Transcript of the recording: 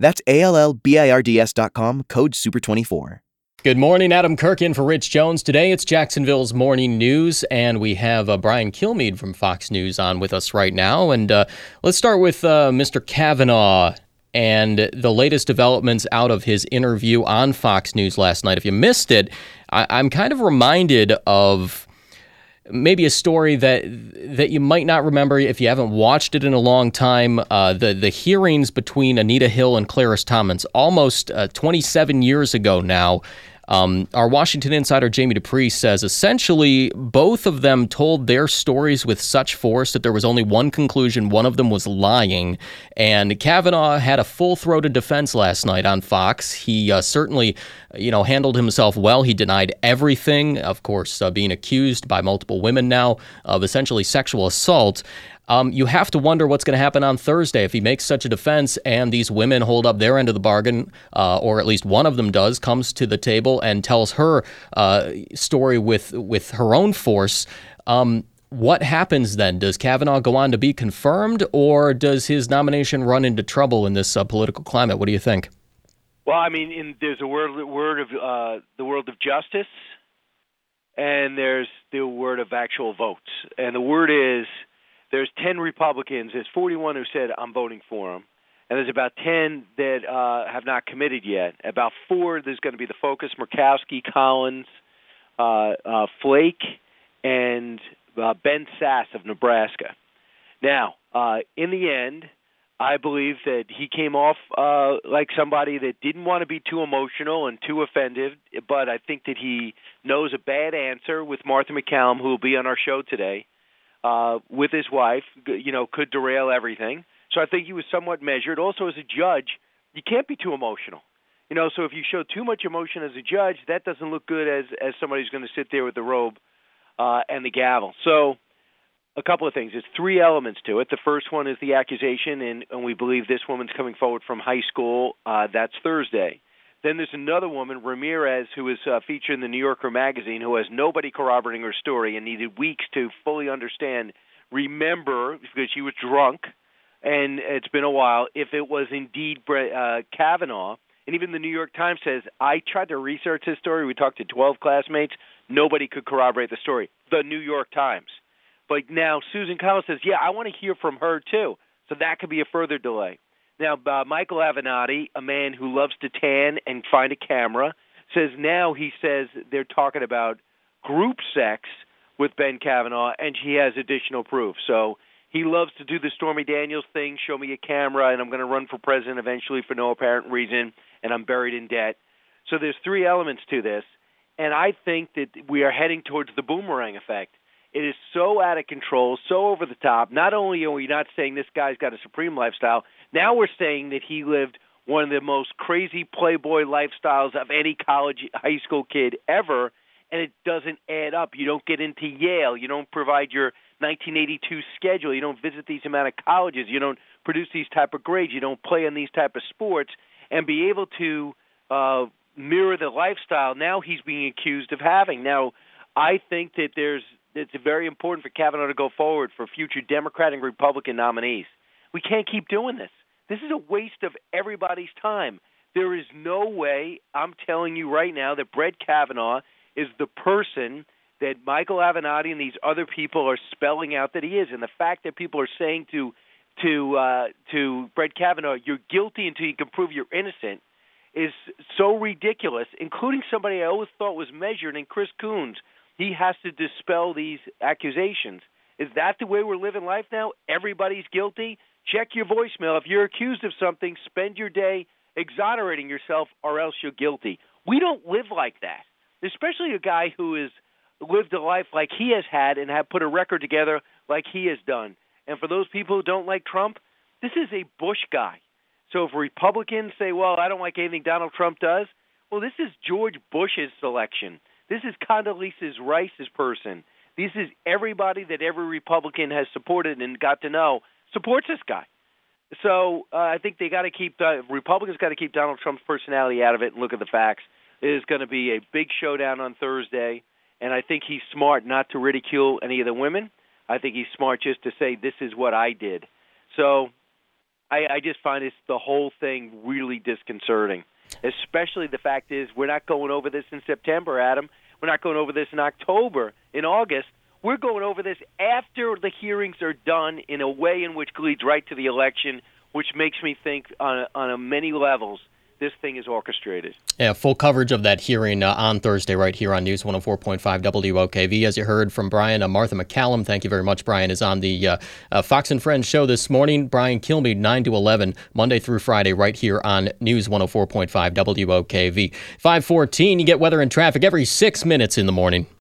That's A L L B I R D S.com, code SUPER24. Good morning, Adam Kirk in for Rich Jones. Today it's Jacksonville's morning news, and we have uh, Brian Kilmeade from Fox News on with us right now. And uh, let's start with uh, Mr. Kavanaugh and the latest developments out of his interview on Fox News last night. If you missed it, I- I'm kind of reminded of maybe a story that that you might not remember if you haven't watched it in a long time. Uh, the the hearings between Anita Hill and Clarence Thomas, almost uh, 27 years ago now. Um, our Washington insider Jamie Dupree says essentially both of them told their stories with such force that there was only one conclusion: one of them was lying. And Kavanaugh had a full-throated defense last night on Fox. He uh, certainly, you know, handled himself well. He denied everything, of course, uh, being accused by multiple women now of essentially sexual assault. Um, you have to wonder what's going to happen on Thursday if he makes such a defense and these women hold up their end of the bargain, uh, or at least one of them does, comes to the table and tells her uh, story with with her own force. Um, what happens then? Does Kavanaugh go on to be confirmed, or does his nomination run into trouble in this uh, political climate? What do you think? Well, I mean, in, there's a word word of uh, the world of justice, and there's the word of actual votes, and the word is there's 10 Republicans. There's 41 who said I'm voting for him, and there's about 10 that uh, have not committed yet. About four, there's going to be the focus: Murkowski, Collins, uh, uh, Flake, and uh, Ben Sasse of Nebraska. Now, uh, in the end, I believe that he came off uh, like somebody that didn't want to be too emotional and too offended, but I think that he knows a bad answer with Martha MacCallum, who will be on our show today uh, with his wife, you know, could derail everything. So I think he was somewhat measured. Also, as a judge, you can't be too emotional. You know, so if you show too much emotion as a judge, that doesn't look good as as somebody who's going to sit there with the robe uh, and the gavel. So, a couple of things. There's three elements to it. The first one is the accusation, and, and we believe this woman's coming forward from high school. Uh, that's Thursday. Then there's another woman, Ramirez, who is uh, featured in the New Yorker magazine, who has nobody corroborating her story and needed weeks to fully understand, remember, because she was drunk, and it's been a while, if it was indeed uh, Kavanaugh. And even the New York Times says, I tried to research this story. We talked to 12 classmates. Nobody could corroborate the story. The New York Times. But now Susan Collins says, yeah, I want to hear from her too. So that could be a further delay. Now, uh, Michael Avenatti, a man who loves to tan and find a camera, says now he says they're talking about group sex with Ben Kavanaugh, and he has additional proof. So he loves to do the Stormy Daniels thing show me a camera, and I'm going to run for president eventually for no apparent reason, and I'm buried in debt. So there's three elements to this, and I think that we are heading towards the boomerang effect. It is so out of control, so over the top. Not only are we not saying this guy's got a supreme lifestyle, now we're saying that he lived one of the most crazy playboy lifestyles of any college high school kid ever and it doesn't add up. You don't get into Yale, you don't provide your 1982 schedule, you don't visit these amount of colleges, you don't produce these type of grades, you don't play in these type of sports and be able to uh mirror the lifestyle now he's being accused of having. Now, I think that there's it's very important for Kavanaugh to go forward for future Democratic and Republican nominees. We can't keep doing this. This is a waste of everybody's time. There is no way, I'm telling you right now, that Brett Kavanaugh is the person that Michael Avenatti and these other people are spelling out that he is. And the fact that people are saying to to uh, to Brett Kavanaugh, you're guilty until you can prove you're innocent, is so ridiculous. Including somebody I always thought was measured, in Chris Coons. He has to dispel these accusations. Is that the way we're living life now? Everybody's guilty. Check your voicemail. If you're accused of something, spend your day exonerating yourself, or else you're guilty. We don't live like that, especially a guy who has lived a life like he has had and have put a record together like he has done. And for those people who don't like Trump, this is a Bush guy. So if Republicans say, "Well, I don't like anything Donald Trump does," well, this is George Bush's selection. This is Condoleezza Rice's person. This is everybody that every Republican has supported and got to know supports this guy. So uh, I think they got to keep the Republicans got to keep Donald Trump's personality out of it and look at the facts. It is going to be a big showdown on Thursday, and I think he's smart not to ridicule any of the women. I think he's smart just to say this is what I did. So I, I just find this the whole thing really disconcerting. Especially the fact is we're not going over this in September, Adam. We're not going over this in October, in August. We're going over this after the hearings are done in a way in which leads right to the election, which makes me think on, on many levels this thing is orchestrated. Yeah, full coverage of that hearing uh, on Thursday right here on News 104.5 WOKV. As you heard from Brian, uh, Martha MacCallum, thank you very much. Brian is on the uh, uh Fox and Friends show this morning. Brian Kilmeade, 9 to 11, Monday through Friday, right here on News 104.5 WOKV. 514, you get weather and traffic every six minutes in the morning.